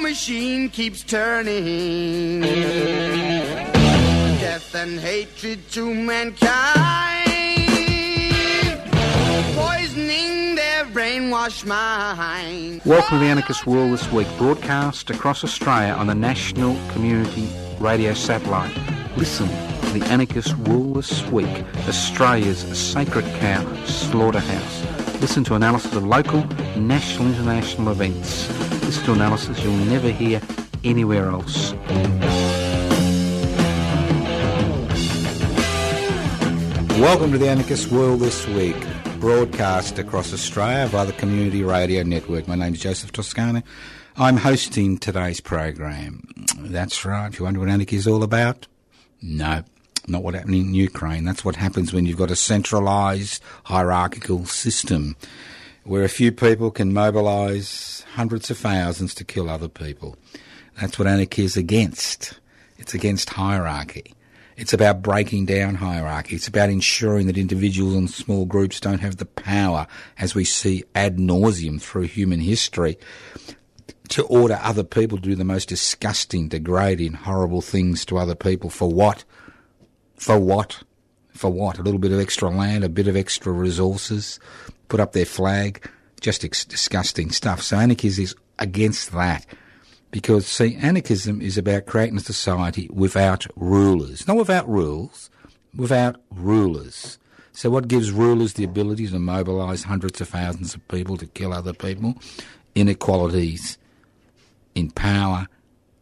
machine keeps turning. Death and hatred to mankind, poisoning their brainwashed mind. Welcome to the Anarchist World this week, broadcast across Australia on the National Community Radio Satellite. Listen to the Anarchist World this week, Australia's sacred cow slaughterhouse. Listen to analysis of local, national, international events. Listen to analysis you'll never hear anywhere else. Welcome to the Anarchist World this week, broadcast across Australia via the Community Radio Network. My name is Joseph Toscano. I'm hosting today's program. That's right. If You wonder what anarchy is all about? No, not what happened in Ukraine. That's what happens when you've got a centralised hierarchical system where a few people can mobilise hundreds of thousands to kill other people. That's what anarchy is against. It's against hierarchy. It's about breaking down hierarchy. It's about ensuring that individuals and small groups don't have the power, as we see ad nauseum through human history, to order other people to do the most disgusting, degrading, horrible things to other people. For what? For what? For what? A little bit of extra land, a bit of extra resources, put up their flag. Just ex- disgusting stuff. So anarchism is against that. Because, see, anarchism is about creating a society without rulers. Not without rules, without rulers. So what gives rulers the ability to mobilise hundreds of thousands of people to kill other people? Inequalities in power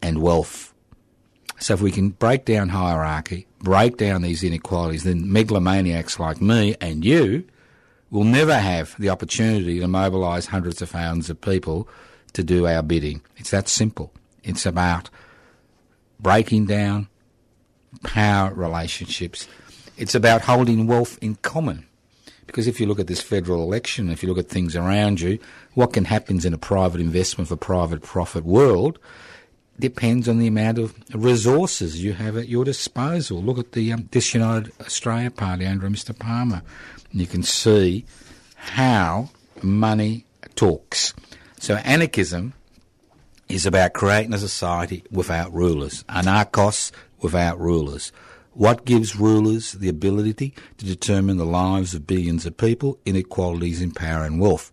and wealth. So if we can break down hierarchy, break down these inequalities, then megalomaniacs like me and you will never have the opportunity to mobilise hundreds of thousands of people to do our bidding. It's that simple. It's about breaking down power relationships. It's about holding wealth in common. Because if you look at this federal election, if you look at things around you, what can happen in a private investment for private profit world depends on the amount of resources you have at your disposal. Look at the um, Disunited Australia Party under Mr Palmer. You can see how money talks. So anarchism is about creating a society without rulers, anarchos without rulers. What gives rulers the ability to determine the lives of billions of people, inequalities in power and wealth?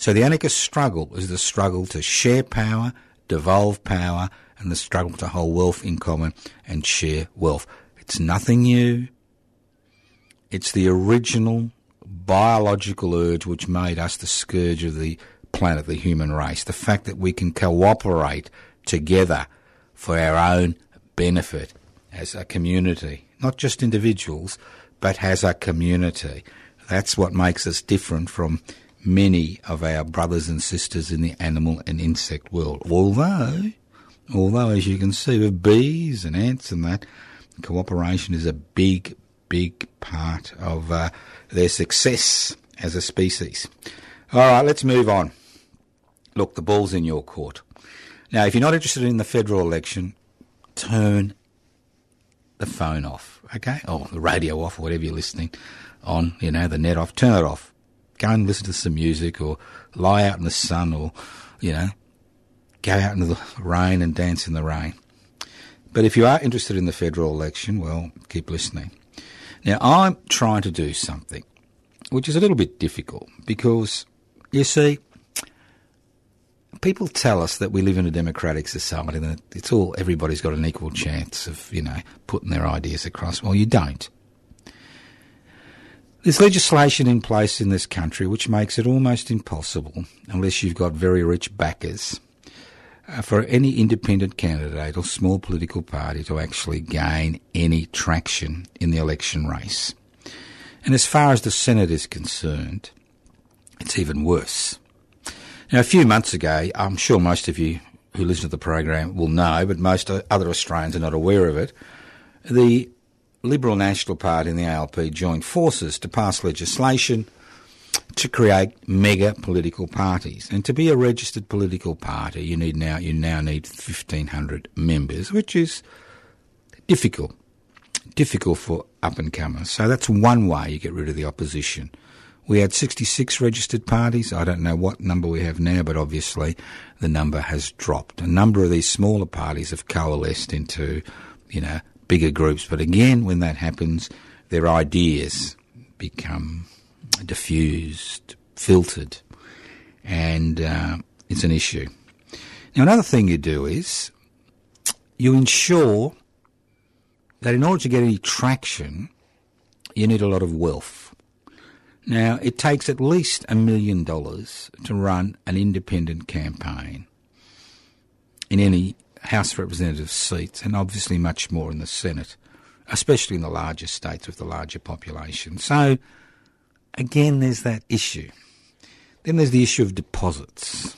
So the anarchist struggle is the struggle to share power, devolve power, and the struggle to hold wealth in common and share wealth. It's nothing new. It's the original biological urge which made us the scourge of the planet, the human race. The fact that we can cooperate together for our own benefit as a community, not just individuals, but as a community. That's what makes us different from many of our brothers and sisters in the animal and insect world. Although, although as you can see with bees and ants and that, cooperation is a big, big part of uh, their success as a species. All right, let's move on. Look, the ball's in your court. Now, if you're not interested in the federal election, turn the phone off, okay? Or the radio off, or whatever you're listening on, you know, the net off. Turn it off. Go and listen to some music, or lie out in the sun, or, you know, go out into the rain and dance in the rain. But if you are interested in the federal election, well, keep listening. Now, I'm trying to do something which is a little bit difficult because, you see, people tell us that we live in a democratic society and that it's all everybody's got an equal chance of you know putting their ideas across. Well, you don't. There's legislation in place in this country which makes it almost impossible, unless you've got very rich backers, uh, for any independent candidate or small political party to actually gain any traction in the election race. And as far as the Senate is concerned, it's even worse. Now, a few months ago, I'm sure most of you who listen to the program will know, but most other Australians are not aware of it. The Liberal National Party and the ALP joined forces to pass legislation to create mega political parties. And to be a registered political party, you need now you now need 1500 members, which is difficult. Difficult for up and comers. So that's one way you get rid of the opposition. We had 66 registered parties. I don't know what number we have now, but obviously the number has dropped. A number of these smaller parties have coalesced into, you know, bigger groups. But again, when that happens, their ideas become diffused, filtered, and uh, it's an issue. Now, another thing you do is you ensure that in order to get any traction, you need a lot of wealth. Now, it takes at least a million dollars to run an independent campaign in any House of Representatives seats, and obviously much more in the Senate, especially in the larger states with the larger population. So, again, there's that issue. Then there's the issue of deposits.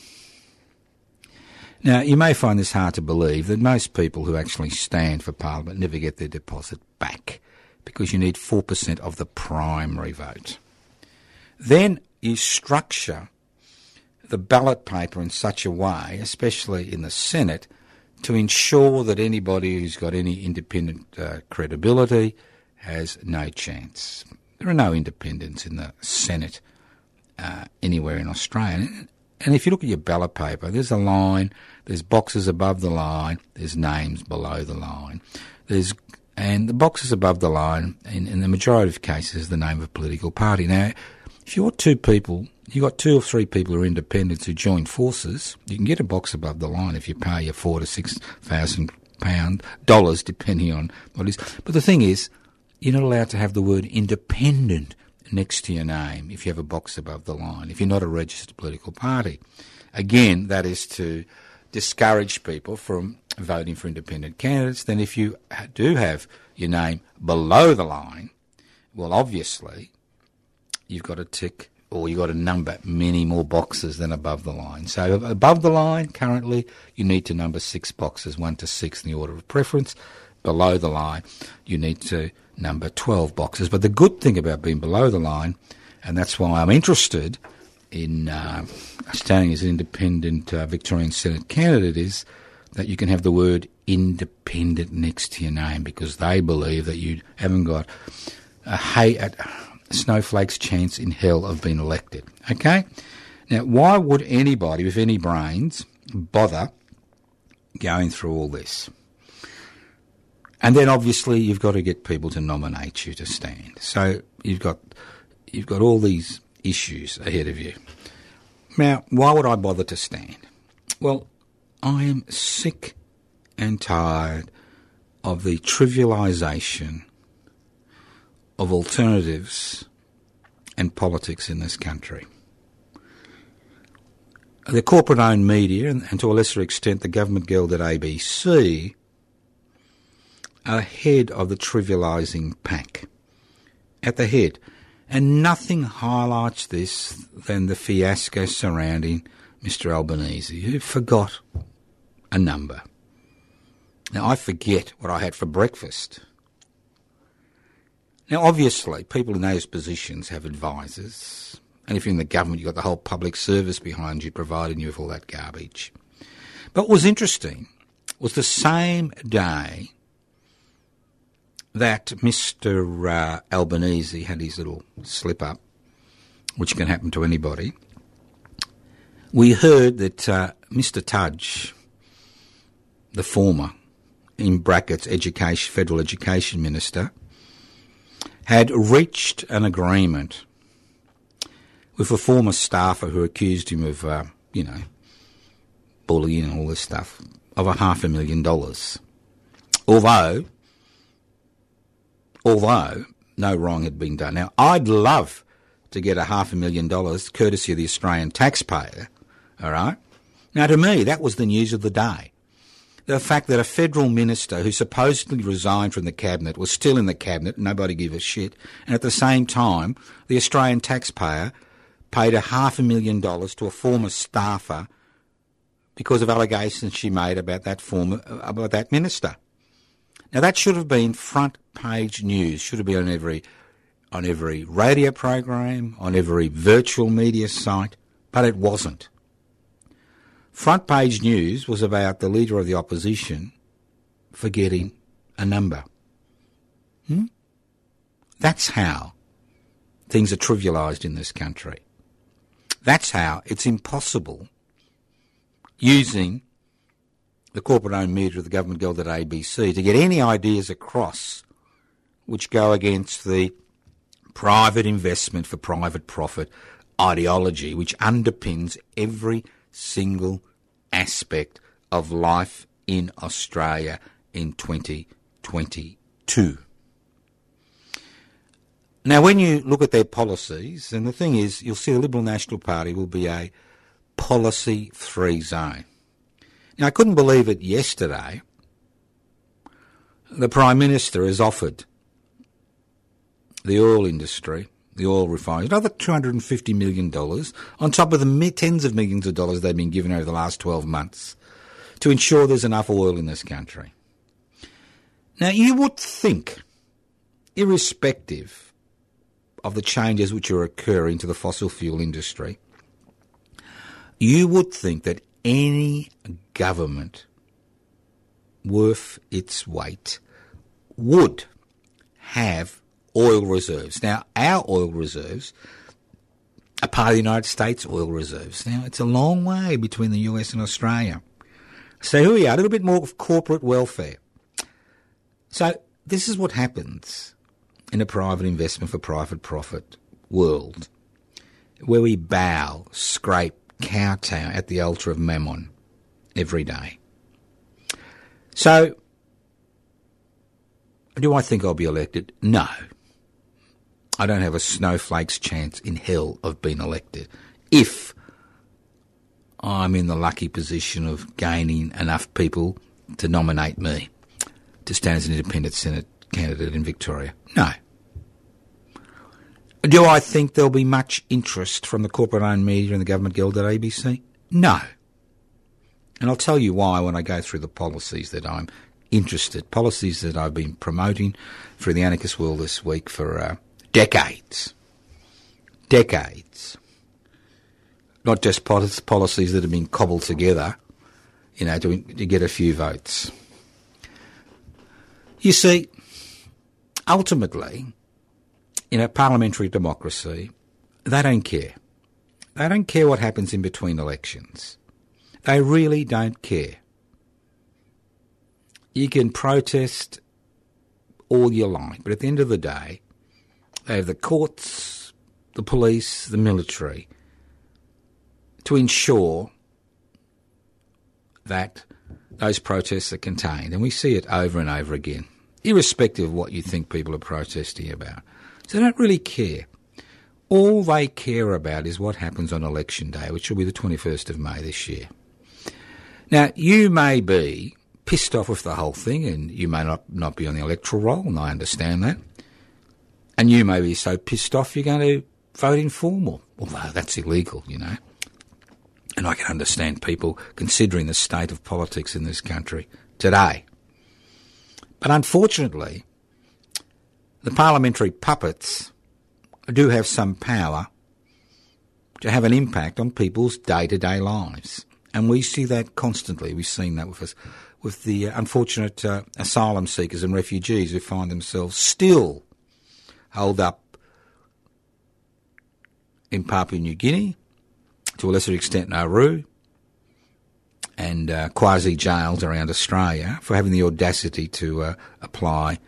Now, you may find this hard to believe that most people who actually stand for Parliament never get their deposit back because you need 4% of the primary vote. Then you structure the ballot paper in such a way, especially in the Senate, to ensure that anybody who's got any independent uh, credibility has no chance. There are no independents in the Senate uh, anywhere in Australia. And if you look at your ballot paper, there's a line, there's boxes above the line, there's names below the line. There's and the boxes above the line, in, in the majority of cases, the name of a political party. Now, if you're two people, you've got two or three people who are independents who join forces, you can get a box above the line if you pay your four to six thousand pound dollars, depending on what it is. But the thing is, you're not allowed to have the word independent next to your name if you have a box above the line, if you're not a registered political party. Again, that is to discourage people from voting for independent candidates. Then, if you do have your name below the line, well, obviously, you've got to tick or you've got to number many more boxes than above the line. So above the line, currently, you need to number six boxes, one to six in the order of preference. Below the line, you need to number 12 boxes. But the good thing about being below the line, and that's why I'm interested in uh, standing as an independent uh, Victorian Senate candidate, is that you can have the word independent next to your name because they believe that you haven't got a hate. at snowflake's chance in hell of being elected. Okay? Now, why would anybody with any brains bother going through all this? And then obviously you've got to get people to nominate you to stand. So you've got you've got all these issues ahead of you. Now, why would I bother to stand? Well, I am sick and tired of the trivialisation of alternatives and politics in this country. The corporate owned media, and, to a lesser extent the government gelded ABC, are ahead of the trivialising pack. At the head. And nothing highlights this than the fiasco surrounding Mr. Albanese, who forgot a number. Now, I forget what I had for breakfast. Now, obviously, people in those positions have advisors, and if you're in the government, you've got the whole public service behind you providing you with all that garbage. But what was interesting was the same day that Mr. Uh, Albanese had his little slip up, which can happen to anybody, we heard that uh, Mr. Tudge, the former, in brackets, education, federal education minister, had reached an agreement with a former staffer who accused him of, uh, you know, bullying and all this stuff, of a half a million dollars. Although although no wrong had been done. Now, I'd love to get a half a million dollars courtesy of the Australian taxpayer, all right? Now, to me, that was the news of the day. The fact that a federal minister who supposedly resigned from the cabinet was still in the cabinet, nobody gave a shit, and at the same time, the Australian taxpayer paid a half a million dollars to a former staffer because of allegations she made about that former about that minister. Now that should have been front page news. Should have been on every on every radio program, on every virtual media site, but it wasn't. Front page news was about the leader of the opposition forgetting a number. Hmm? That's how things are trivialised in this country. That's how it's impossible using the corporate owned media of the government guild at ABC to get any ideas across which go against the private investment for private profit ideology which underpins every single aspect of life in Australia in 2022. Now, when you look at their policies, and the thing is, you'll see the Liberal National Party will be a policy free zone. Now, I couldn't believe it yesterday. The Prime Minister has offered the oil industry, the oil refineries, another $250 million on top of the tens of millions of dollars they've been given over the last 12 months to ensure there's enough oil in this country. Now, you would think, irrespective of the changes which are occurring to the fossil fuel industry, you would think that any government worth its weight would have oil reserves. Now, our oil reserves are part of the United States oil reserves. Now, it's a long way between the US and Australia. So here we are, a little bit more of corporate welfare. So this is what happens in a private investment for private profit world, where we bow, scrape, kowtow at the altar of mammon every day. So, do I think I'll be elected? No. I don't have a snowflake's chance in hell of being elected. If I'm in the lucky position of gaining enough people to nominate me to stand as an independent Senate candidate in Victoria. No. Do I think there'll be much interest from the corporate owned media and the government guild at ABC? No. And I'll tell you why when I go through the policies that I'm interested, policies that I've been promoting through the anarchist world this week for uh, decades. Decades. Not just policies that have been cobbled together, you know, to, to get a few votes. You see, ultimately, in a parliamentary democracy, they don't care. They don't care what happens in between elections. They really don't care. You can protest all you like, but at the end of the day, they have the courts, the police, the military to ensure that those protests are contained. And we see it over and over again irrespective of what you think people are protesting about. So they don't really care. All they care about is what happens on election day, which will be the 21st of May this year. Now, you may be pissed off with the whole thing and you may not, not be on the electoral roll, and I understand that. And you may be so pissed off you're going to vote informal, although that's illegal, you know. And I can understand people considering the state of politics in this country today. But unfortunately, the parliamentary puppets do have some power to have an impact on people's day to day lives. And we see that constantly. We've seen that with us, with the uh, unfortunate uh, asylum seekers and refugees who find themselves still holed up in Papua New Guinea, to a lesser extent Nauru, and uh, quasi jails around Australia for having the audacity to uh, apply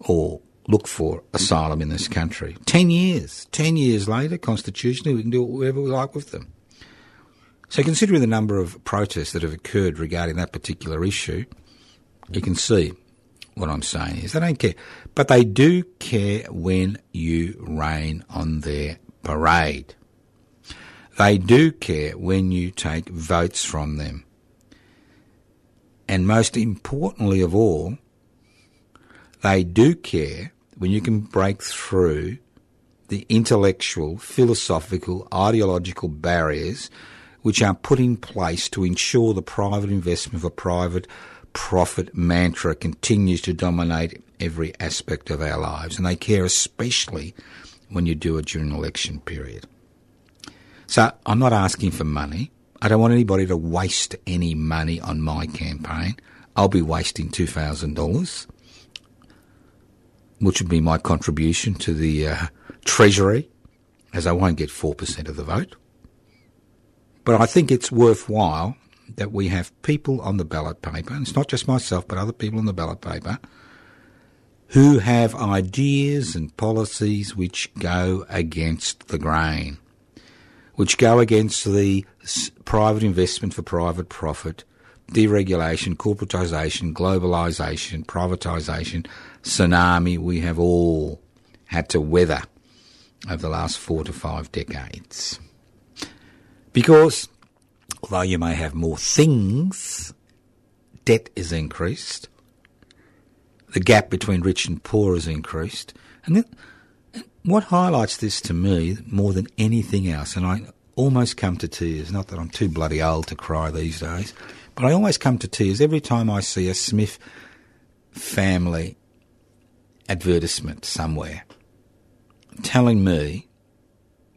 or look for asylum in this country. Ten years. Ten years later, constitutionally, we can do whatever we like with them. So, considering the number of protests that have occurred regarding that particular issue, you can see what I'm saying is they don't care. But they do care when you rain on their parade. They do care when you take votes from them. And most importantly of all, they do care when you can break through the intellectual, philosophical, ideological barriers which are put in place to ensure the private investment of a private profit mantra continues to dominate every aspect of our lives. And they care especially when you do it during election period. So I'm not asking for money. I don't want anybody to waste any money on my campaign. I'll be wasting $2,000, which would be my contribution to the uh, Treasury, as I won't get 4% of the vote. But I think it's worthwhile that we have people on the ballot paper, and it's not just myself, but other people on the ballot paper, who have ideas and policies which go against the grain, which go against the private investment for private profit, deregulation, corporatisation, globalisation, privatisation, tsunami we have all had to weather over the last four to five decades. Because although you may have more things, debt is increased, the gap between rich and poor has increased. And then, what highlights this to me more than anything else, and I almost come to tears, not that I'm too bloody old to cry these days, but I always come to tears every time I see a Smith family advertisement somewhere telling me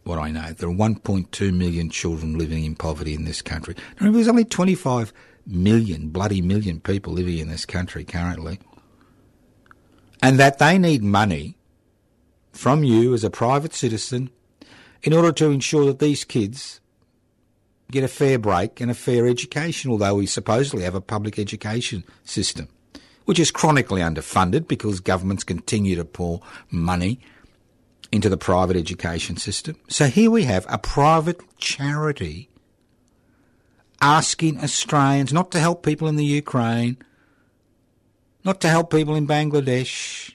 what I know. There are 1.2 million children living in poverty in this country. There's only 25 million, bloody million people living in this country currently. And that they need money from you as a private citizen in order to ensure that these kids get a fair break and a fair education, although we supposedly have a public education system, which is chronically underfunded because governments continue to pour money into the private education system. So here we have a private charity asking Australians not to help people in the Ukraine, not to help people in Bangladesh,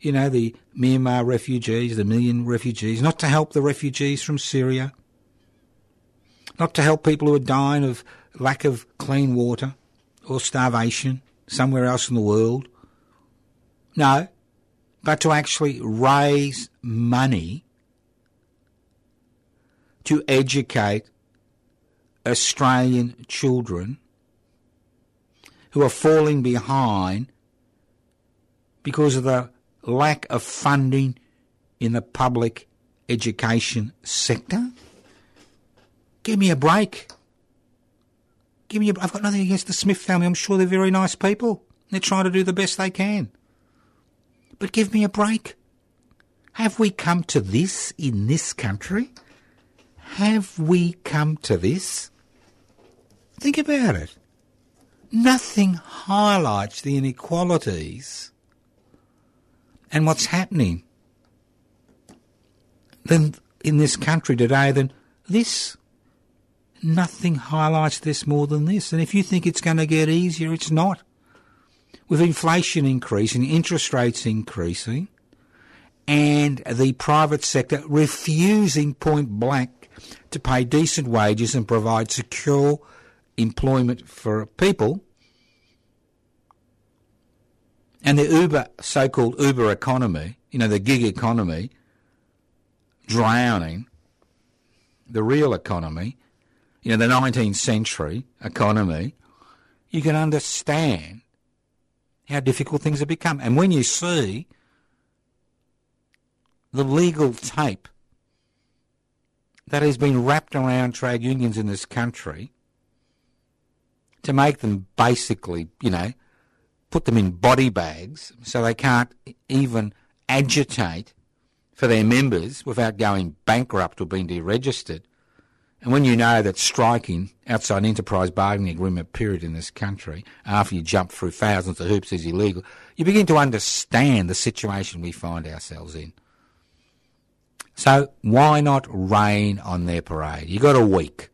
you know, the Myanmar refugees, the million refugees, not to help the refugees from Syria, not to help people who are dying of lack of clean water or starvation somewhere else in the world. No, but to actually raise money to educate Australian children who are falling behind because of the lack of funding in the public education sector? Give me a break. Give me a, I've got nothing against the Smith family. I'm sure they're very nice people. They're trying to do the best they can. But give me a break. Have we come to this in this country? Have we come to this? Think about it. Nothing highlights the inequalities and what's happening than in this country today than this. Nothing highlights this more than this. And if you think it's going to get easier, it's not with inflation increasing, interest rates increasing, and the private sector refusing point blank to pay decent wages and provide secure employment for people, and the Uber, so-called Uber economy, you know, the gig economy, drowning the real economy, you know, the 19th century economy, you can understand how difficult things have become. And when you see the legal tape that has been wrapped around trade unions in this country to make them basically, you know, put them in body bags so they can't even agitate for their members without going bankrupt or being deregistered, and when you know that striking outside an enterprise bargaining agreement period in this country, after you jump through thousands of hoops, is illegal, you begin to understand the situation we find ourselves in. So why not rain on their parade? You got a week.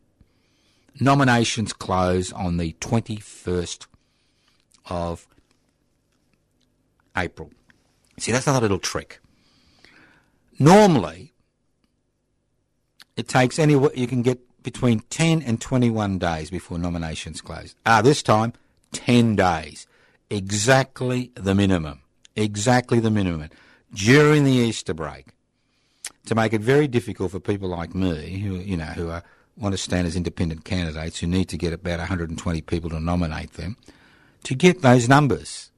Nominations close on the 21st of April. See, that's another little trick. Normally, it takes anywhere you can get between 10 and 21 days before nominations close. Ah, this time, 10 days. Exactly the minimum. Exactly the minimum. During the Easter break. To make it very difficult for people like me, who, you know, who are want to stand as independent candidates who need to get about 120 people to nominate them to get those numbers.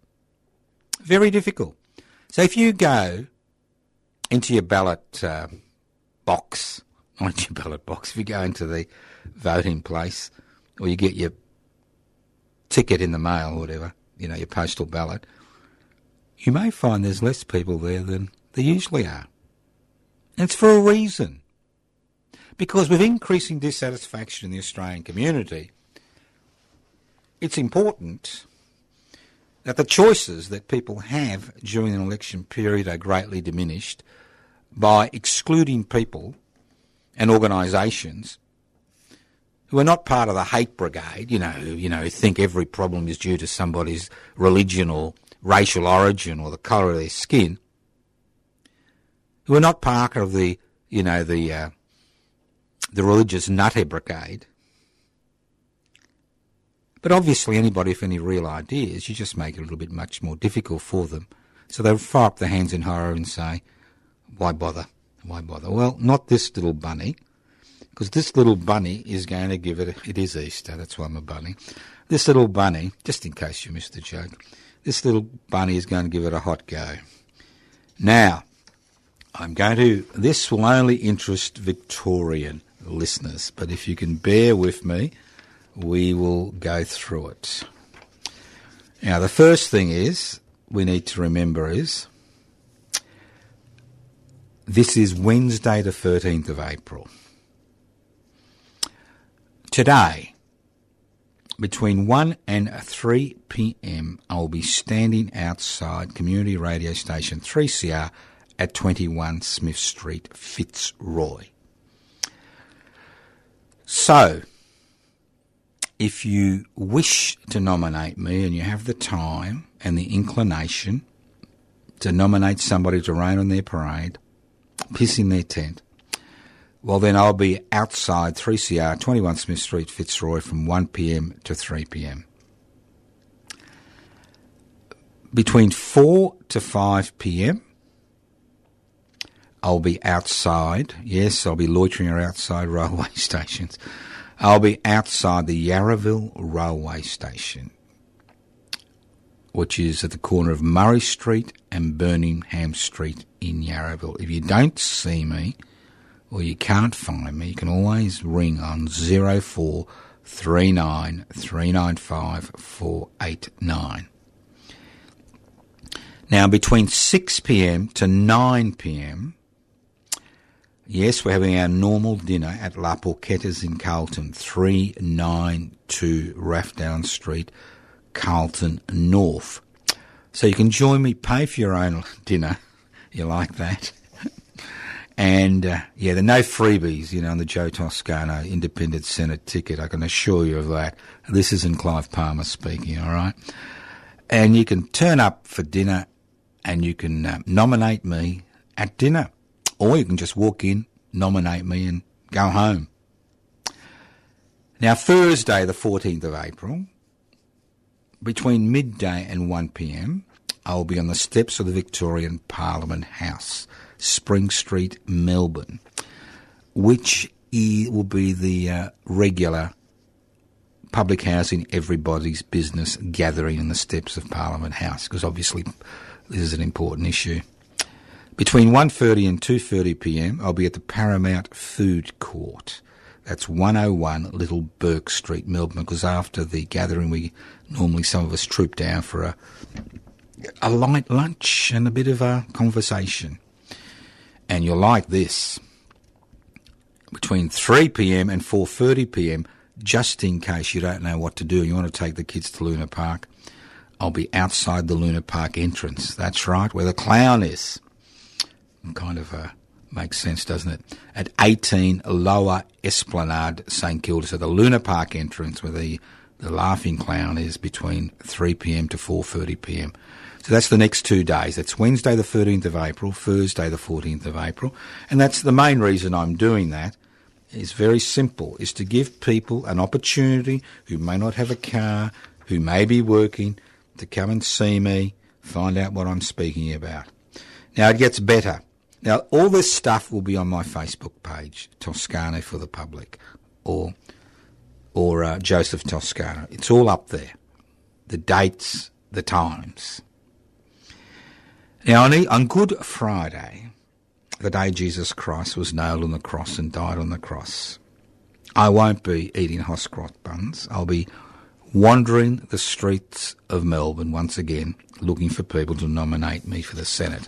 Very difficult. So if you go into your ballot uh, box, not your ballot box, if you go into the voting place or you get your ticket in the mail or whatever, you know, your postal ballot, you may find there's less people there than there usually are. And it's for a reason. Because with increasing dissatisfaction in the Australian community, it's important that the choices that people have during an election period are greatly diminished by excluding people and organisations who are not part of the hate brigade, you know, you know, think every problem is due to somebody's religion or racial origin or the colour of their skin, who are not part of the, you know, the uh, the religious nutter brigade. But obviously, anybody with any real ideas, you just make it a little bit much more difficult for them. So they'll fire up their hands in horror and say, "Why bother? Why bother?" Well, not this little bunny, because this little bunny is going to give it. A, it is Easter, that's why I'm a bunny. This little bunny, just in case you missed the joke, this little bunny is going to give it a hot go. Now, I'm going to. This will only interest Victorian listeners, but if you can bear with me, we will go through it. Now, the first thing is we need to remember is this is Wednesday, the 13th of April. Today, between 1 and 3 pm, I will be standing outside community radio station 3CR at 21 Smith Street, Fitzroy. So, if you wish to nominate me and you have the time and the inclination to nominate somebody to rain on their parade, piss in their tent, well, then I'll be outside 3CR, 21 Smith Street, Fitzroy, from 1pm to 3pm. Between 4 to 5pm, I'll be outside. Yes, I'll be loitering outside railway stations. I'll be outside the Yarraville Railway Station, which is at the corner of Murray Street and Birmingham Street in Yarraville. If you don't see me, or you can't find me, you can always ring on 0439 395 489. Now, between 6pm to 9pm, yes, we're having our normal dinner at La Porchetta's in Carlton, 392 Rathdown Street, Carlton North. So you can join me, pay for your own dinner. You like that? And uh, yeah, there are no freebies, you know, on the Joe Toscano Independent Senate ticket. I can assure you of that. This isn't Clive Palmer speaking, all right? And you can turn up for dinner and you can uh, nominate me at dinner. Or you can just walk in, nominate me, and go home. Now, Thursday, the 14th of April, between midday and 1 pm, I'll be on the steps of the Victorian Parliament House Spring Street, Melbourne, which will be the uh, regular public housing, everybody's business gathering in the steps of Parliament House, because obviously this is an important issue. Between 1.30 and 2.30 p.m., I'll be at the Paramount Food Court. That's 101 Little Bourke Street, Melbourne, because after the gathering, we normally some of us troop down for a, a light lunch and a bit of a conversation and you'll like this. Between 3 p.m. and 4:30 p.m., just in case you don't know what to do and you want to take the kids to Luna Park, I'll be outside the Luna Park entrance. That's right, where the clown is. Kind of uh, makes sense, doesn't it? At 18 Lower Esplanade, St Kilda. So the Luna Park entrance, where the the laughing clown is between 3 p.m. to 4:30 p.m. So that's the next two days. That's Wednesday the 13th of April, Thursday the 14th of April. And that's the main reason I'm doing that is very simple, is to give people an opportunity who may not have a car, who may be working, to come and see me, find out what I'm speaking about. Now it gets better. Now all this stuff will be on my Facebook page, Toscano for the public. or or uh, Joseph Toscano. It's all up there. The dates, the times. Now, on, Good Friday, the day Jesus Christ was nailed on the cross and died on the cross, I won't be eating hot cross buns. I'll be wandering the streets of Melbourne once again, looking for people to nominate me for the Senate.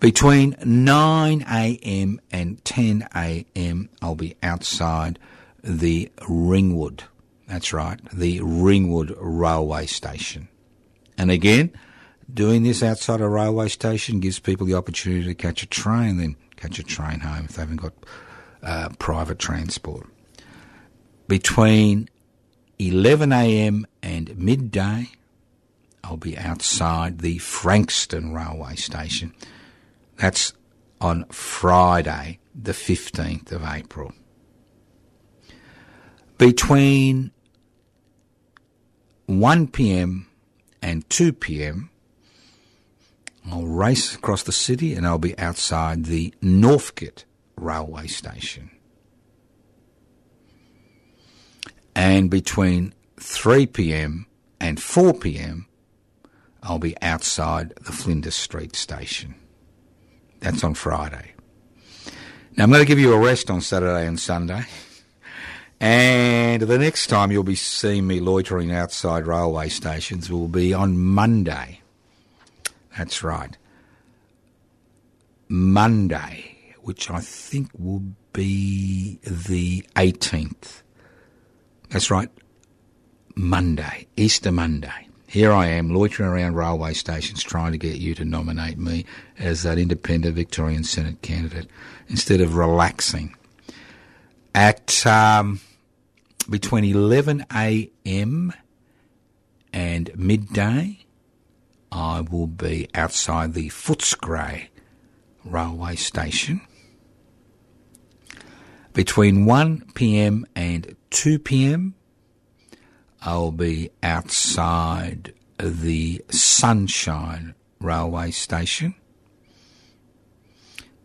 Between 9am and 10am, I'll be outside the Ringwood. That's right, the Ringwood Railway Station. And again, doing this outside a railway station gives people the opportunity to catch a train, then catch a train home if they haven't got uh, private transport. Between 11am and midday, I'll be outside the Frankston Railway Station that's on Friday, the 15th of April. Between 1 pm and 2 pm, I'll race across the city and I'll be outside the Northgate railway station. And between 3 pm and 4 pm, I'll be outside the Flinders Street station. That's on Friday. Now I'm going to give you a rest on Saturday and Sunday. And the next time you'll be seeing me loitering outside railway stations will be on Monday. That's right. Monday, which I think will be the 18th. That's right. Monday, Easter Monday here I am loitering around railway stations trying to get you to nominate me as that independent Victorian Senate candidate instead of relaxing. At um, between 11 a.m. and midday, I will be outside the Footscray railway station. Between 1 p.m. and 2 p.m., I'll be outside the Sunshine Railway Station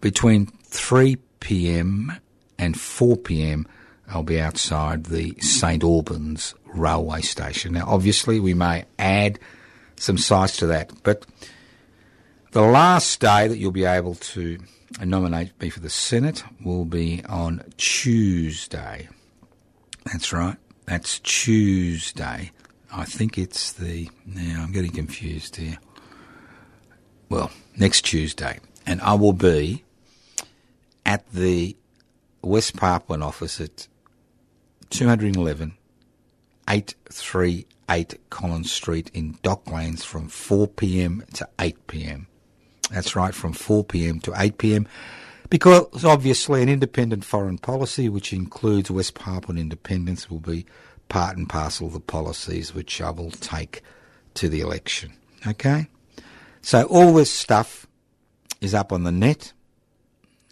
between 3 pm and 4 pm. I'll be outside the St Albans Railway Station. Now, obviously, we may add some sites to that, but the last day that you'll be able to nominate me for the Senate will be on Tuesday. That's right. That's Tuesday. I think it's the. Now I'm getting confused here. Well, next Tuesday. And I will be at the West Papuan office at 211 838 Collins Street in Docklands from 4 pm to 8 pm. That's right, from 4 pm to 8 pm because obviously an independent foreign policy, which includes West Papuan independence, will be part and parcel of the policies which I will take to the election. Okay? So all this stuff is up on the net.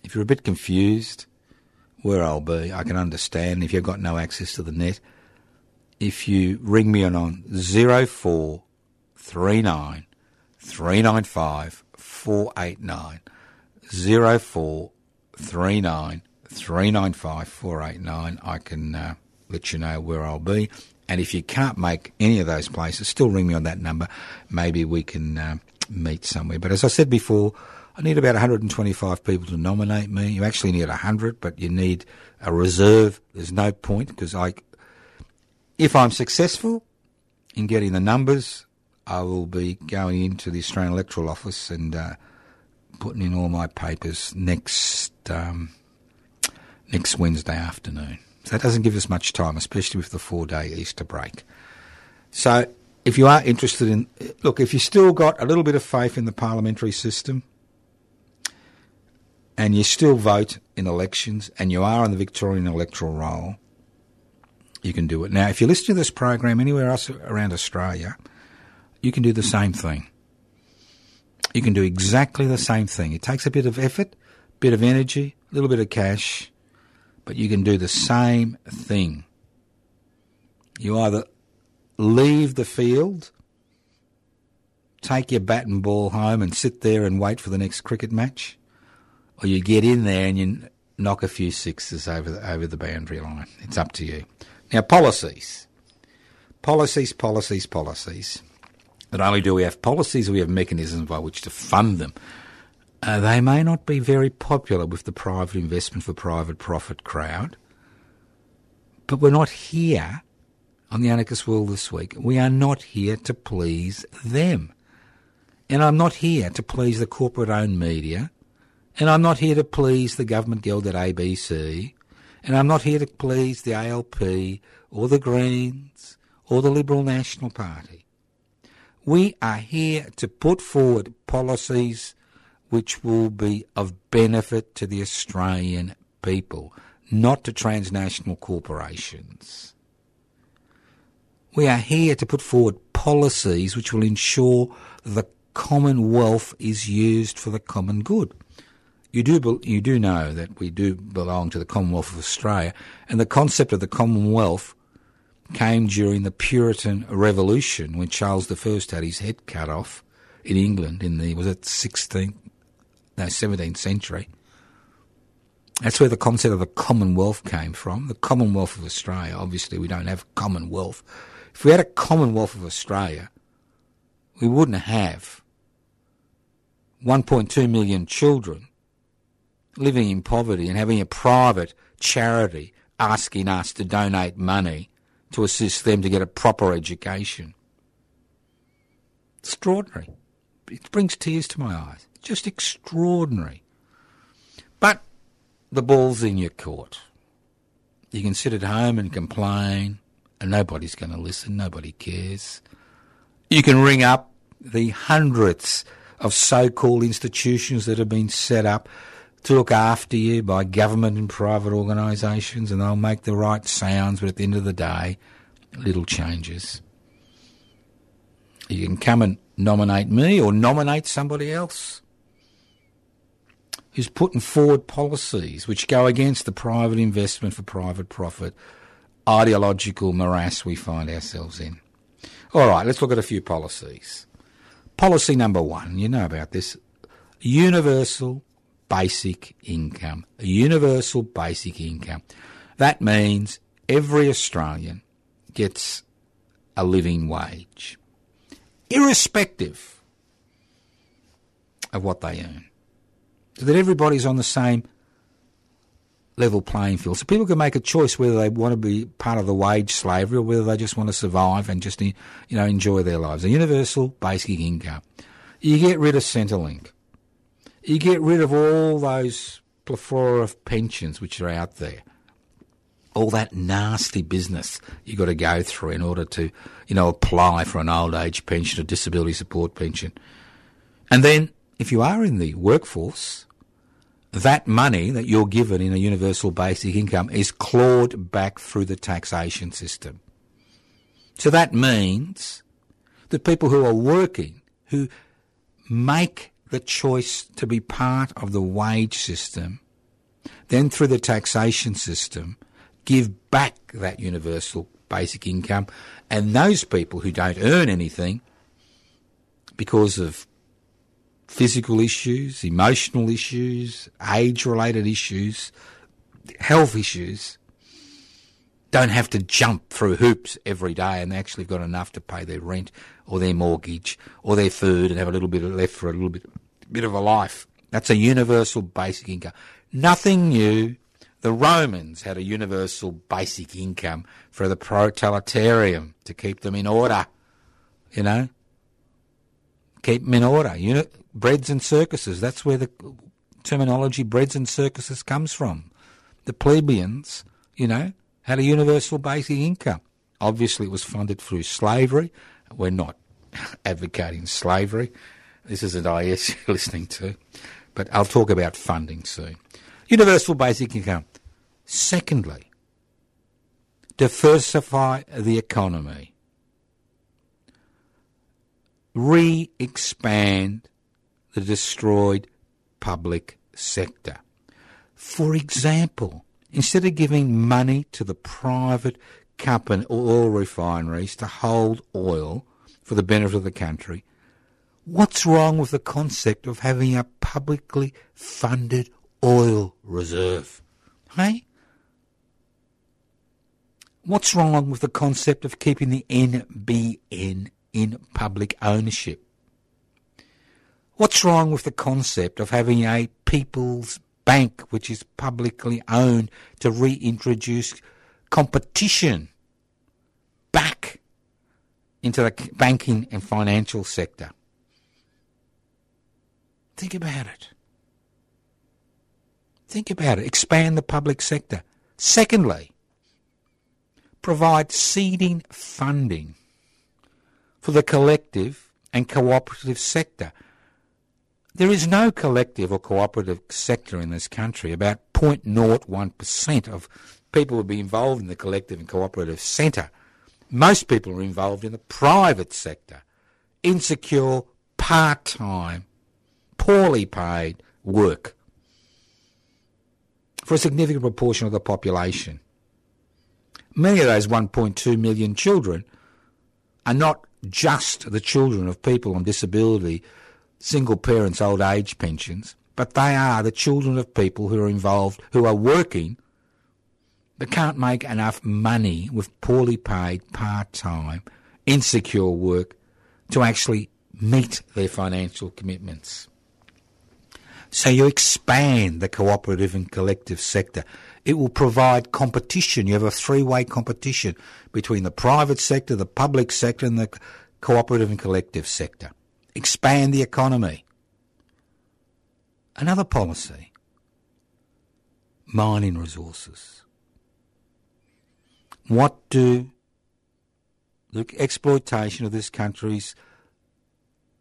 If you're a bit confused where I'll be, I can understand if you've got no access to the net. If you ring me on, on 0439 395 489 04 39 395 489. I can uh, let you know where I'll be. And if you can't make any of those places, still ring me on that number. Maybe we can uh, meet somewhere. But as I said before, I need about 125 people to nominate me. You actually need 100, but you need a reserve. There's no point because I, if I'm successful in getting the numbers, I will be going into the Australian Electoral Office and uh, putting in all my papers next um, next Wednesday afternoon. So that doesn't give us much time, especially with the four day Easter break. So if you are interested in, look, if you still got a little bit of faith in the parliamentary system and you still vote in elections and you are on the Victorian electoral roll, you can do it. Now, if you listen to this program anywhere else around Australia, you can do the same thing. You can do exactly the same thing. It takes a bit of effort, bit of energy, a little bit of cash, but you can do the same thing. You either leave the field, take your bat and ball home and sit there and wait for the next cricket match, or you get in there and you knock a few sixes over the, over the boundary line. It's up to you. Now, policies. Policies, policies, policies. Not only do we have policies, we have mechanisms by which to fund them. Uh, they may not be very popular with the private investment for private profit crowd, but we're not here on the Anarchist World this week. We are not here to please them. And I'm not here to please the corporate owned media. And I'm not here to please the government guild at ABC. And I'm not here to please the ALP or the Greens or the Liberal National Party. We are here to put forward policies which will be of benefit to the Australian people, not to transnational corporations. We are here to put forward policies which will ensure the commonwealth is used for the common good. You do, you do know that we do belong to the Commonwealth of Australia, and the concept of the Commonwealth came during the Puritan Revolution when Charles I had his head cut off in England in the was it 16th no 17th century. That's where the concept of the Commonwealth came from. The Commonwealth of Australia. Obviously, we don't have Commonwealth. If we had a Commonwealth of Australia, we wouldn't have 1.2 million children living in poverty and having a private charity asking us to donate money to assist them to get a proper education. Extraordinary. It brings tears to my eyes. Just extraordinary. But the ball's in your court. You can sit at home and complain, and nobody's going to listen, nobody cares. You can ring up the hundreds of so called institutions that have been set up to look after you by government and private organisations, and they'll make the right sounds, but at the end of the day, little changes. You can come and nominate me or nominate somebody else who's putting forward policies which go against the private investment for private profit ideological morass we find ourselves in. All right, let's look at a few policies. Policy number one, you know about this universal basic income. A universal basic income. That means every Australian gets a living wage, irrespective of what they earn. So that everybody's on the same level playing field. So people can make a choice whether they want to be part of the wage slavery or whether they just want to survive and just you know enjoy their lives. A universal basic income. You get rid of Centrelink. You get rid of all those plethora of pensions which are out there. All that nasty business you've got to go through in order to, you know, apply for an old age pension or disability support pension. And then, if you are in the workforce, that money that you're given in a universal basic income is clawed back through the taxation system. So that means that people who are working, who make the choice to be part of the wage system, then through the taxation system, give back that universal basic income, and those people who don't earn anything because of physical issues, emotional issues, age related issues, health issues, don't have to jump through hoops every day and they actually got enough to pay their rent or their mortgage or their food and have a little bit left for a little bit, bit of a life. That's a universal basic income. Nothing new. The Romans had a universal basic income for the proletariat to keep them in order. You know? Keep them in order. You know, breads and circuses. That's where the terminology breads and circuses comes from. The plebeians, you know, had a universal basic income. Obviously, it was funded through slavery. We're not advocating slavery. This is an IS you're listening to. But I'll talk about funding soon. Universal basic income. Secondly, diversify the economy. Re expand the destroyed public sector. For example, Instead of giving money to the private company oil refineries to hold oil for the benefit of the country, what's wrong with the concept of having a publicly funded oil reserve? Hey? What's wrong with the concept of keeping the NBN in public ownership? What's wrong with the concept of having a people's bank which is publicly owned to reintroduce competition back into the banking and financial sector? Think about it. Think about it. Expand the public sector. Secondly, provide seeding funding for the collective and cooperative sector. There is no collective or cooperative sector in this country. About 0.01% of people would be involved in the collective and cooperative centre. Most people are involved in the private sector. Insecure, part time, poorly paid work for a significant proportion of the population. Many of those 1.2 million children are not just the children of people on disability, single parents, old age pensions, but they are the children of people who are involved, who are working, but can't make enough money with poorly paid, part time, insecure work to actually meet their financial commitments. So you expand the cooperative and collective sector. It will provide competition. You have a three-way competition between the private sector, the public sector, and the cooperative and collective sector. Expand the economy. Another policy, mining resources. What do the exploitation of this country's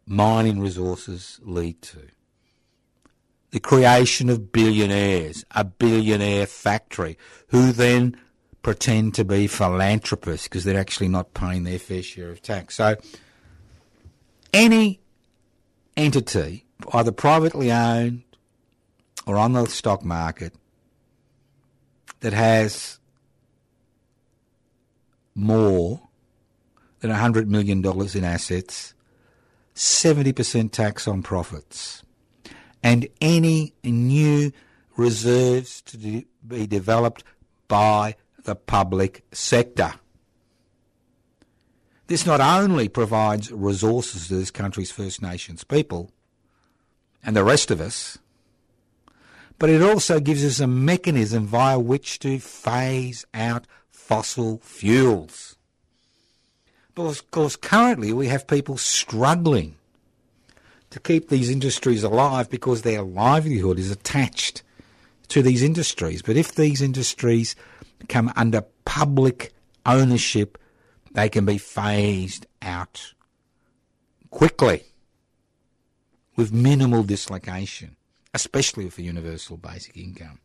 mining resources lead to? the creation of billionaires, a billionaire factory, who then pretend to be philanthropists because they're actually not paying their fair share of tax. So, any entity, either privately owned or on the stock market, that has more than $100 million in assets, 70% tax on profits and any new reserves to de- be developed by the public sector. This not only provides resources to this country's First Nations people and the rest of us, but it also gives us a mechanism via which to phase out fossil fuels. But of course, currently we have people struggling to keep these industries alive because their livelihood is attached to these industries. But if these industries come under public ownership, they can be phased out quickly with minimal dislocation, especially with for universal basic income.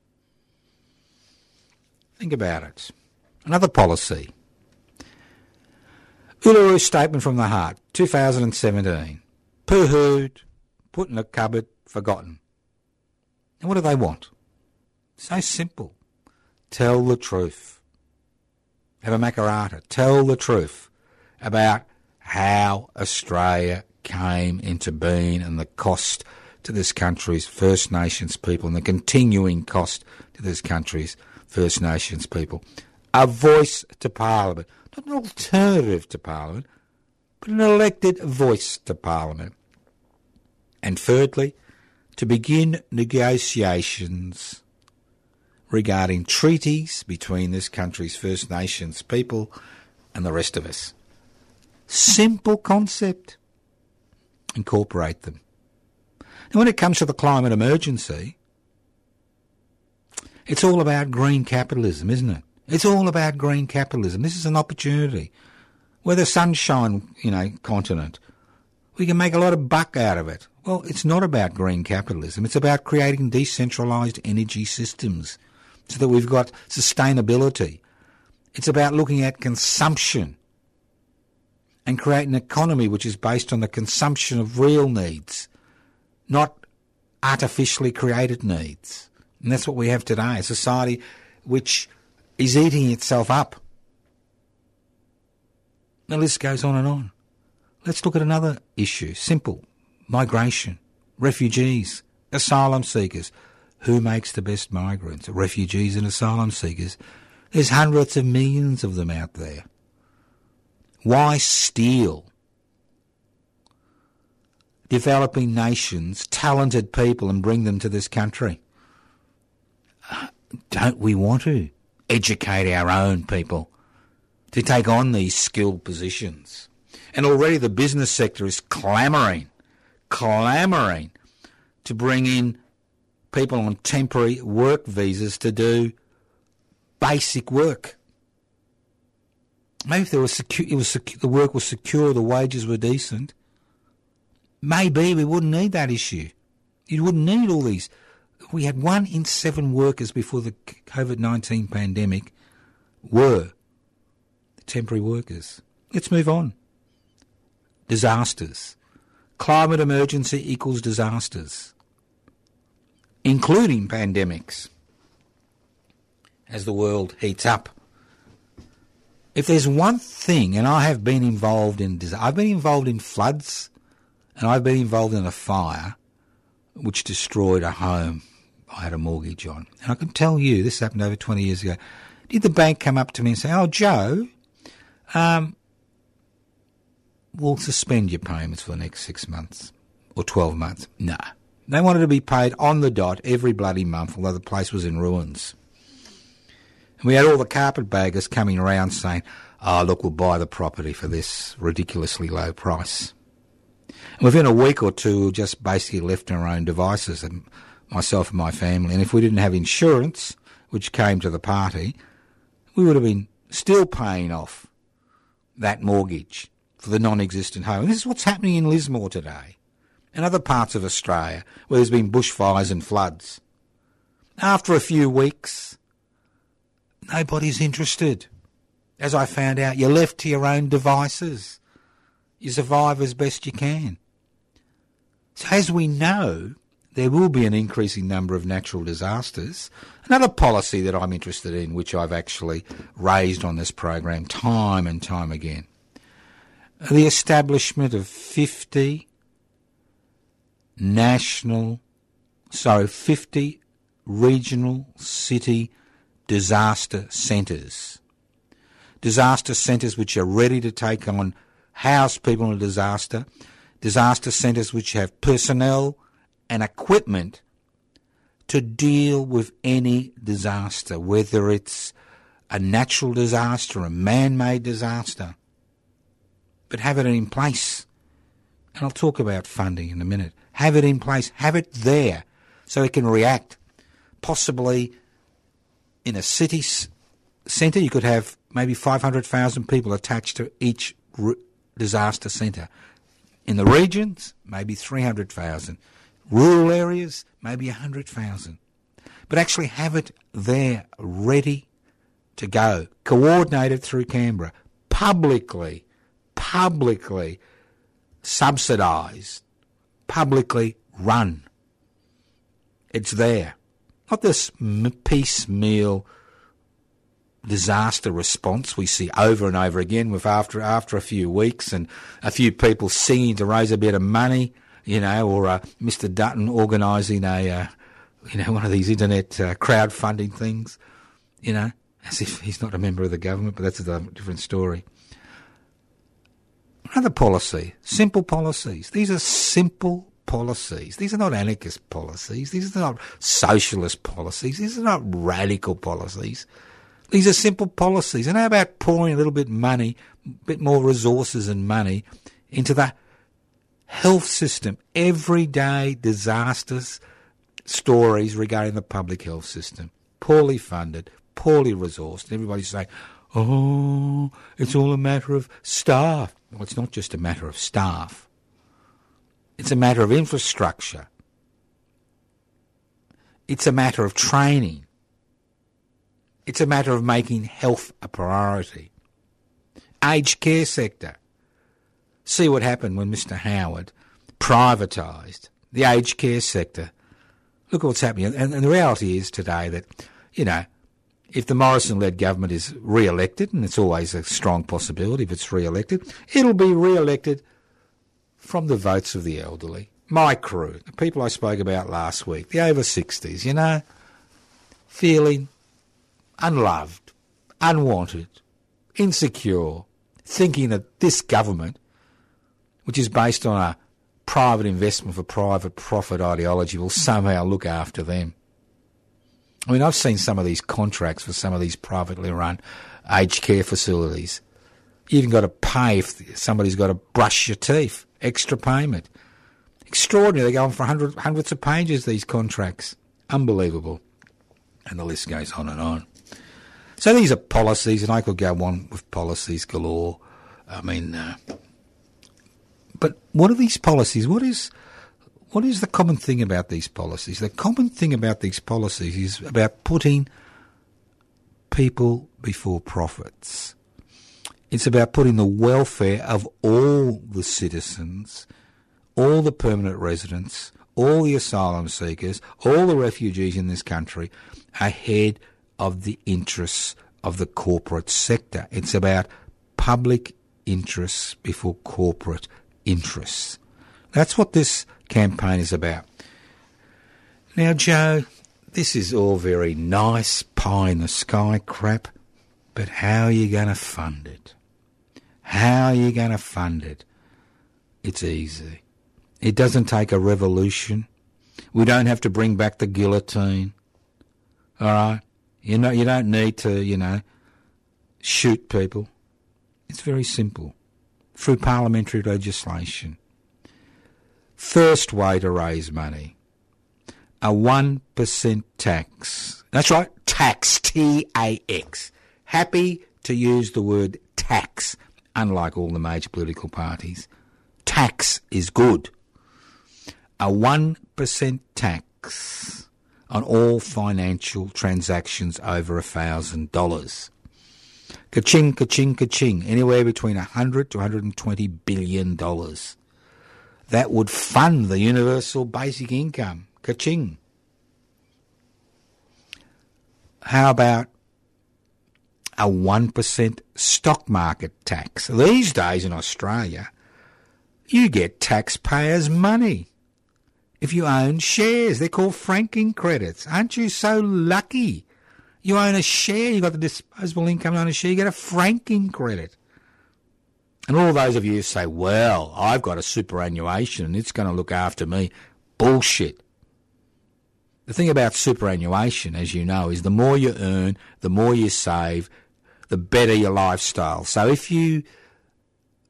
Think about it. Another policy. Uluru Statement from the Heart, 2017 pooh-hooed, put in a cupboard, forgotten. And what do they want? So simple. Tell the truth. Have a Makarrata. Tell the truth about how Australia came into being and the cost to this country's First Nations people and the continuing cost to this country's First Nations people. A voice to Parliament. Not an alternative to Parliament, but an elected voice to Parliament. And thirdly, to begin negotiations regarding treaties between this country's First Nations people and the rest of us. Simple concept. Incorporate them. And when it comes to the climate emergency, it's all about green capitalism, isn't it? It's all about green capitalism. This is an opportunity. We're the sunshine, you know, continent. We can make a lot of buck out of it. Well, it's not about green capitalism. It's about creating decentralized energy systems so that we've got sustainability. It's about looking at consumption and create an economy which is based on the consumption of real needs, not artificially created needs. And that's what we have today, a society which is eating itself up. The list goes on and on. Let's look at another issue. Simple migration, refugees, asylum seekers. Who makes the best migrants? Refugees and asylum seekers. There's hundreds of millions of them out there. Why steal developing nations, talented people, and bring them to this country? Don't we want to educate our own people to take on these skilled positions? And already the business sector is clamouring, clamouring to bring in people on temporary work visas to do basic work. Maybe if there was secu- it was secu- the work was secure, the wages were decent. Maybe we wouldn't need that issue. You wouldn't need all these. We had one in seven workers before the COVID nineteen pandemic were temporary workers. Let's move on. Disasters. Climate emergency equals disasters, including pandemics as the world heats up. If there's one thing, and I have been involved in, I've been involved in floods, and I've been involved in a fire which destroyed a home I had a mortgage on. And I can tell you, this happened over 20 years ago. Did the bank come up to me and say, Oh, Joe, um, we'll suspend your payments for the next six months or 12 months? No. They wanted to be paid on the dot every bloody month, although the place was in ruins. And we had all the carpetbaggers coming around saying, oh, look, we'll buy the property for this ridiculously low price. And within a week or two, we just basically left our own devices, and myself and my family. And if we didn't have insurance, which came to the party, we would have been still paying off that mortgage for the non-existent home. And this is what's happening in Lismore today and other parts of Australia where there's been bushfires and floods. After a few weeks, nobody's interested. As I found out, you're left to your own devices. You survive as best you can. So as we know, there will be an increasing number of natural disasters. Another policy that I'm interested in, which I've actually raised on this program time and time again, the establishment of 50 national, sorry, 50 regional city disaster centres. Disaster centres which are ready to take on, house people in a disaster. Disaster centres which have personnel and equipment to deal with any disaster, whether it's a natural disaster, a man-made disaster. But have it in place. And I'll talk about funding in a minute. Have it in place. Have it there so it can react. Possibly in a city centre, you could have maybe 500,000 people attached to each disaster centre. In the regions, maybe 300,000. Rural areas, maybe 100,000. But actually have it there ready to go, coordinated through Canberra, publicly, publicly subsidised, publicly run. It's there. Not this piecemeal disaster response we see over and over again with after after a few weeks and a few people singing to raise a bit of money, you know, or uh, Mr. Dutton organising a, uh, you know, one of these internet uh, crowdfunding things, you know, as if he's not a member of the government, but that's a different story. Another policy, simple policies. These are simple policies. These are not anarchist policies. These are not socialist policies. These are not radical policies. These are simple policies. And how about pouring a little bit money, a bit more resources and money into the health system? Everyday disasters, stories regarding the public health system. Poorly funded, poorly resourced. Everybody's saying, oh, it's all a matter of staff. Well, it's not just a matter of staff. It's a matter of infrastructure. It's a matter of training. It's a matter of making health a priority. Aged care sector. See what happened when Mr Howard privatised the aged care sector. Look at what's happening. And, and the reality is today that, you know, if the Morrison led government is re elected, and it's always a strong possibility if it's re elected, it'll be re elected from the votes of the elderly. my crew, the people I spoke about last week, the over 60s, you know, feeling unloved, unwanted, insecure, thinking that this government, which is based on a private investment for private profit ideology, will somehow look after them. I mean, I've seen some of these contracts for some of these privately run aged care facilities. You even got to pay if somebody's got to brush your teeth, extra payment. Extraordinary. They go on for hundred, hundreds of pages, these contracts. Unbelievable. And the list goes on and on. So these are policies, and I could go on with policies galore. I mean, uh, but what are these policies? What is what is the common thing about these policies? The common thing about these policies is about putting people before profits. It's about putting the welfare of all the citizens, all the permanent residents, all the asylum seekers, all the refugees in this country ahead of the interests of the corporate sector. It's about public interests before corporate interests. That's what this campaign is about. Now, Joe, this is all very nice, pie in the sky crap, but how are you going to fund it? How are you going to fund it? It's easy. It doesn't take a revolution. We don't have to bring back the guillotine. All right? You know, you don't need to, you know, shoot people. It's very simple. Through parliamentary legislation. First way to raise money. A 1% tax. That's right, tax. T-A-X. Happy to use the word tax, unlike all the major political parties. Tax is good. A 1% tax on all financial transactions over a thousand dollars. Ka-ching, ka-ching, ka-ching. Anywhere between a hundred to 120 billion dollars that would fund the universal basic income. Ka-ching. How about a 1% stock market tax? These days in Australia, you get taxpayers' money. If you own shares, they're called franking credits. Aren't you so lucky? You own a share, you've got the disposable income on a share, you get a franking credit. And all those of you who say, well, I've got a superannuation and it's going to look after me. Bullshit. The thing about superannuation, as you know, is the more you earn, the more you save, the better your lifestyle. So if you,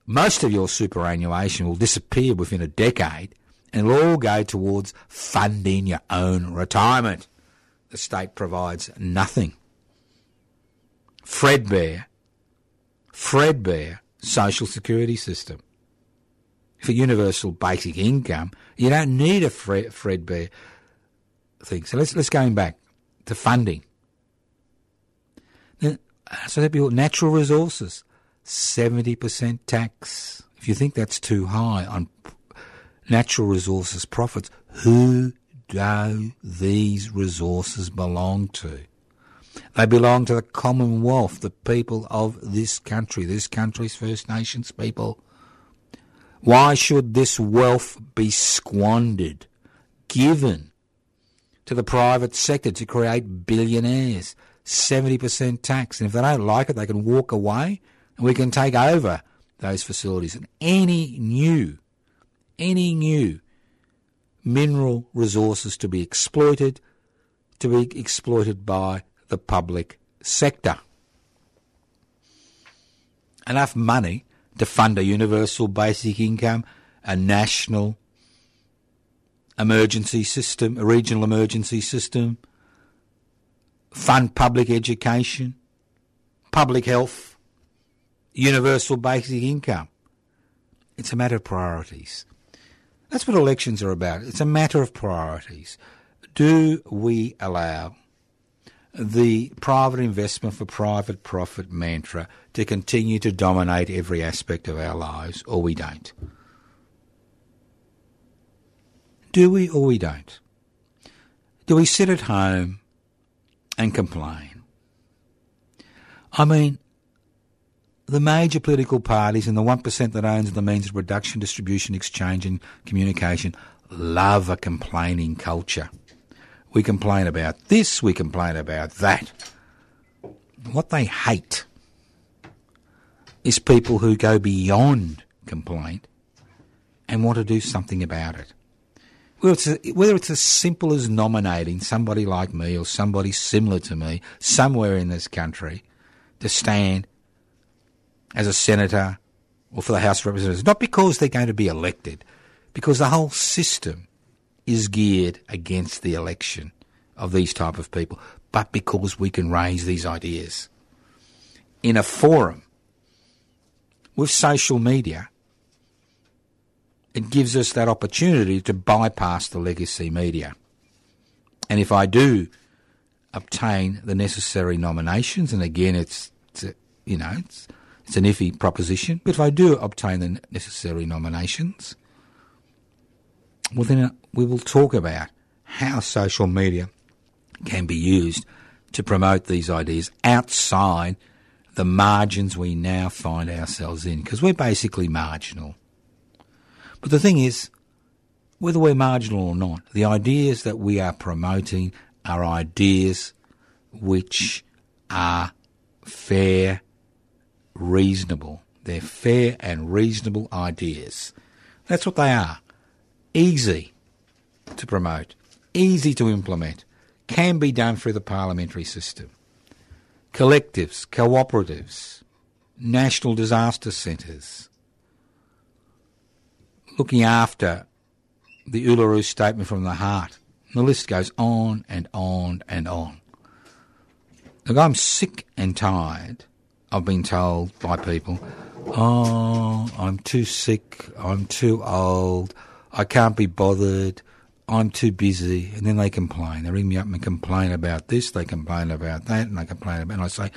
most of your superannuation will disappear within a decade and it'll all go towards funding your own retirement. The state provides nothing. Fredbear, Fredbear social security system. For universal basic income, you don't need a Fred, Fredbear thing. So let's let's go back to funding. So that'd natural resources, seventy percent tax. If you think that's too high on natural resources profits, who do these resources belong to? They belong to the Commonwealth, the people of this country, this country's First Nations people. Why should this wealth be squandered, given to the private sector to create billionaires? 70% tax. And if they don't like it, they can walk away and we can take over those facilities. And any new, any new mineral resources to be exploited, to be exploited by the public sector. Enough money to fund a universal basic income, a national emergency system, a regional emergency system, fund public education, public health, universal basic income. It's a matter of priorities. That's what elections are about. It's a matter of priorities. Do we allow the private investment for private profit mantra to continue to dominate every aspect of our lives, or we don't? Do we or we don't? Do we sit at home and complain? I mean, the major political parties and the 1% that owns the means of production, distribution, exchange, and communication love a complaining culture. We complain about this, we complain about that. What they hate is people who go beyond complaint and want to do something about it. Whether it's, a, whether it's as simple as nominating somebody like me or somebody similar to me somewhere in this country to stand as a senator or for the House of Representatives, not because they're going to be elected, because the whole system is geared against the election of these type of people, but because we can raise these ideas in a forum with social media. It gives us that opportunity to bypass the legacy media. And if I do obtain the necessary nominations, and again, it's, it's a, you know, it's, it's an iffy proposition, but if I do obtain the necessary nominations, well, then uh, we will talk about how social media can be used to promote these ideas outside the margins we now find ourselves in, because we're basically marginal. But the thing is, whether we're marginal or not, the ideas that we are promoting are ideas which are fair, reasonable. They're fair and reasonable ideas. That's what they are. Easy to promote, easy to implement, can be done through the parliamentary system. Collectives, cooperatives, national disaster centres, looking after the Uluru Statement from the Heart. The list goes on and on and on. Look, I'm sick and tired of being told by people, oh, I'm too sick, I'm too old, I can't be bothered, I'm too busy. And then they complain. They ring me up and complain about this, they complain about that, and they complain about And I say,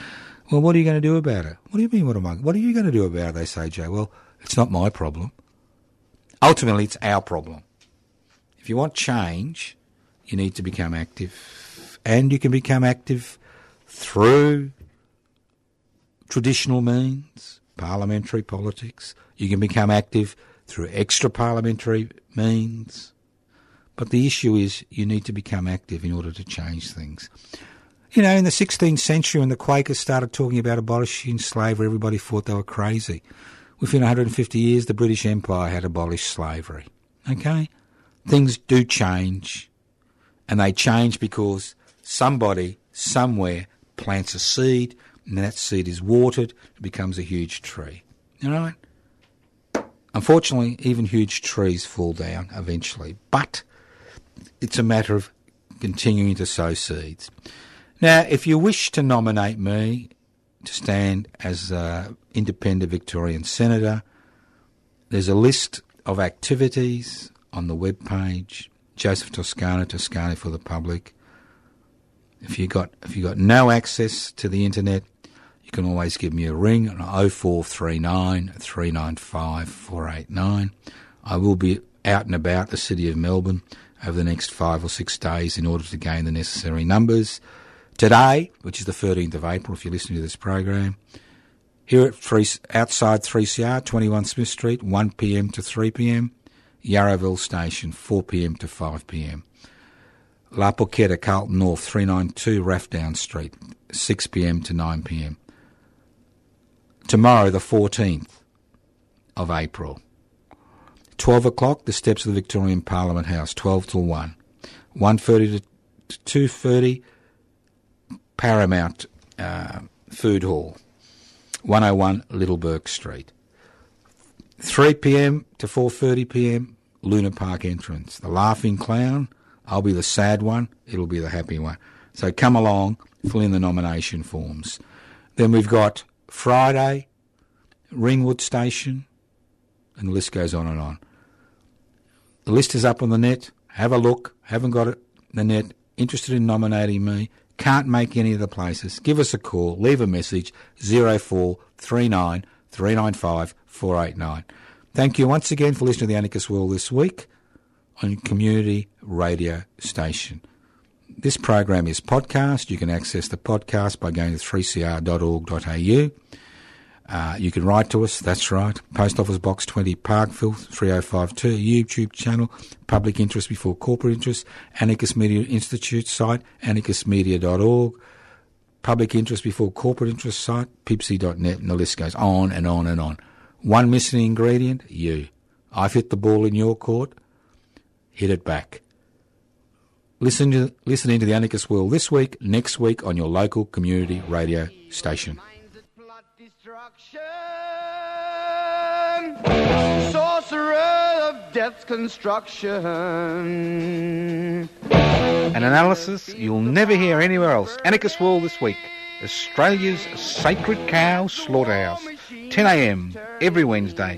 well, what are you going to do about it? What do you mean, what am I? What are you going to do about it? They say, Joe, well, it's not my problem. Ultimately, it's our problem. If you want change, you need to become active. And you can become active through traditional means, parliamentary politics. You can become active through extra parliamentary means. But the issue is you need to become active in order to change things. You know, in the 16th century, when the Quakers started talking about abolishing slavery, everybody thought they were crazy. Within 150 years, the British Empire had abolished slavery. Okay? Things do change. And they change because somebody, somewhere, plants a seed, and that seed is watered, it becomes a huge tree. You know Unfortunately, even huge trees fall down eventually, but it's a matter of continuing to sow seeds. Now, if you wish to nominate me to stand as an independent Victorian senator, there's a list of activities on the web page. Joseph Toscano, Toscano for the public. If you got if you got no access to the internet, you can always give me a ring on 0439 395 489. I will be out and about the city of Melbourne over the next five or six days in order to gain the necessary numbers. Today, which is the 13th of April, if you're listening to this program, here at three, outside 3CR, 21 Smith Street, 1pm to 3pm, Yarraville Station, 4pm to 5pm. La Porchetta, Carlton North, 392 Rathdown Street, 6pm to 9pm. Tomorrow, the 14th of April, 12 o'clock, the steps of the Victorian Parliament House, 12 till 1. 1.30 to 2.30, Paramount uh, Food Hall, 101 Little Bourke Street. 3pm to 4.30pm, Luna Park entrance. The Laughing Clown, I'll be the sad one, it'll be the happy one. So come along, fill in the nomination forms. Then we've got Friday, Ringwood Station, and the list goes on and on. The list is up on the net. Have a look. Haven't got it the net. Interested in nominating me? Can't make any of the places. Give us a call. Leave a message. Zero four three nine three nine five four eight nine. Thank you once again for listening to the Anarchist World this week on Community Radio Station. This program is podcast. You can access the podcast by going to 3cr.org.au. Uh, you can write to us, that's right. Post Office Box 20, Parkville 3052, YouTube channel, Public Interest Before Corporate Interest, Anarchist Media Institute site, anarchistmedia.org, Public Interest Before Corporate Interest site, pipsy.net, and the list goes on and on and on. One missing ingredient, you. I've hit the ball in your court, hit it back. Listen to listen into the Anarchist World this week, next week on your local community radio station. Minds plot destruction. Sorcerer of death's construction. An analysis you'll never hear anywhere else. Anarchist World this week. Australia's sacred cow slaughterhouse. 10am every Wednesday.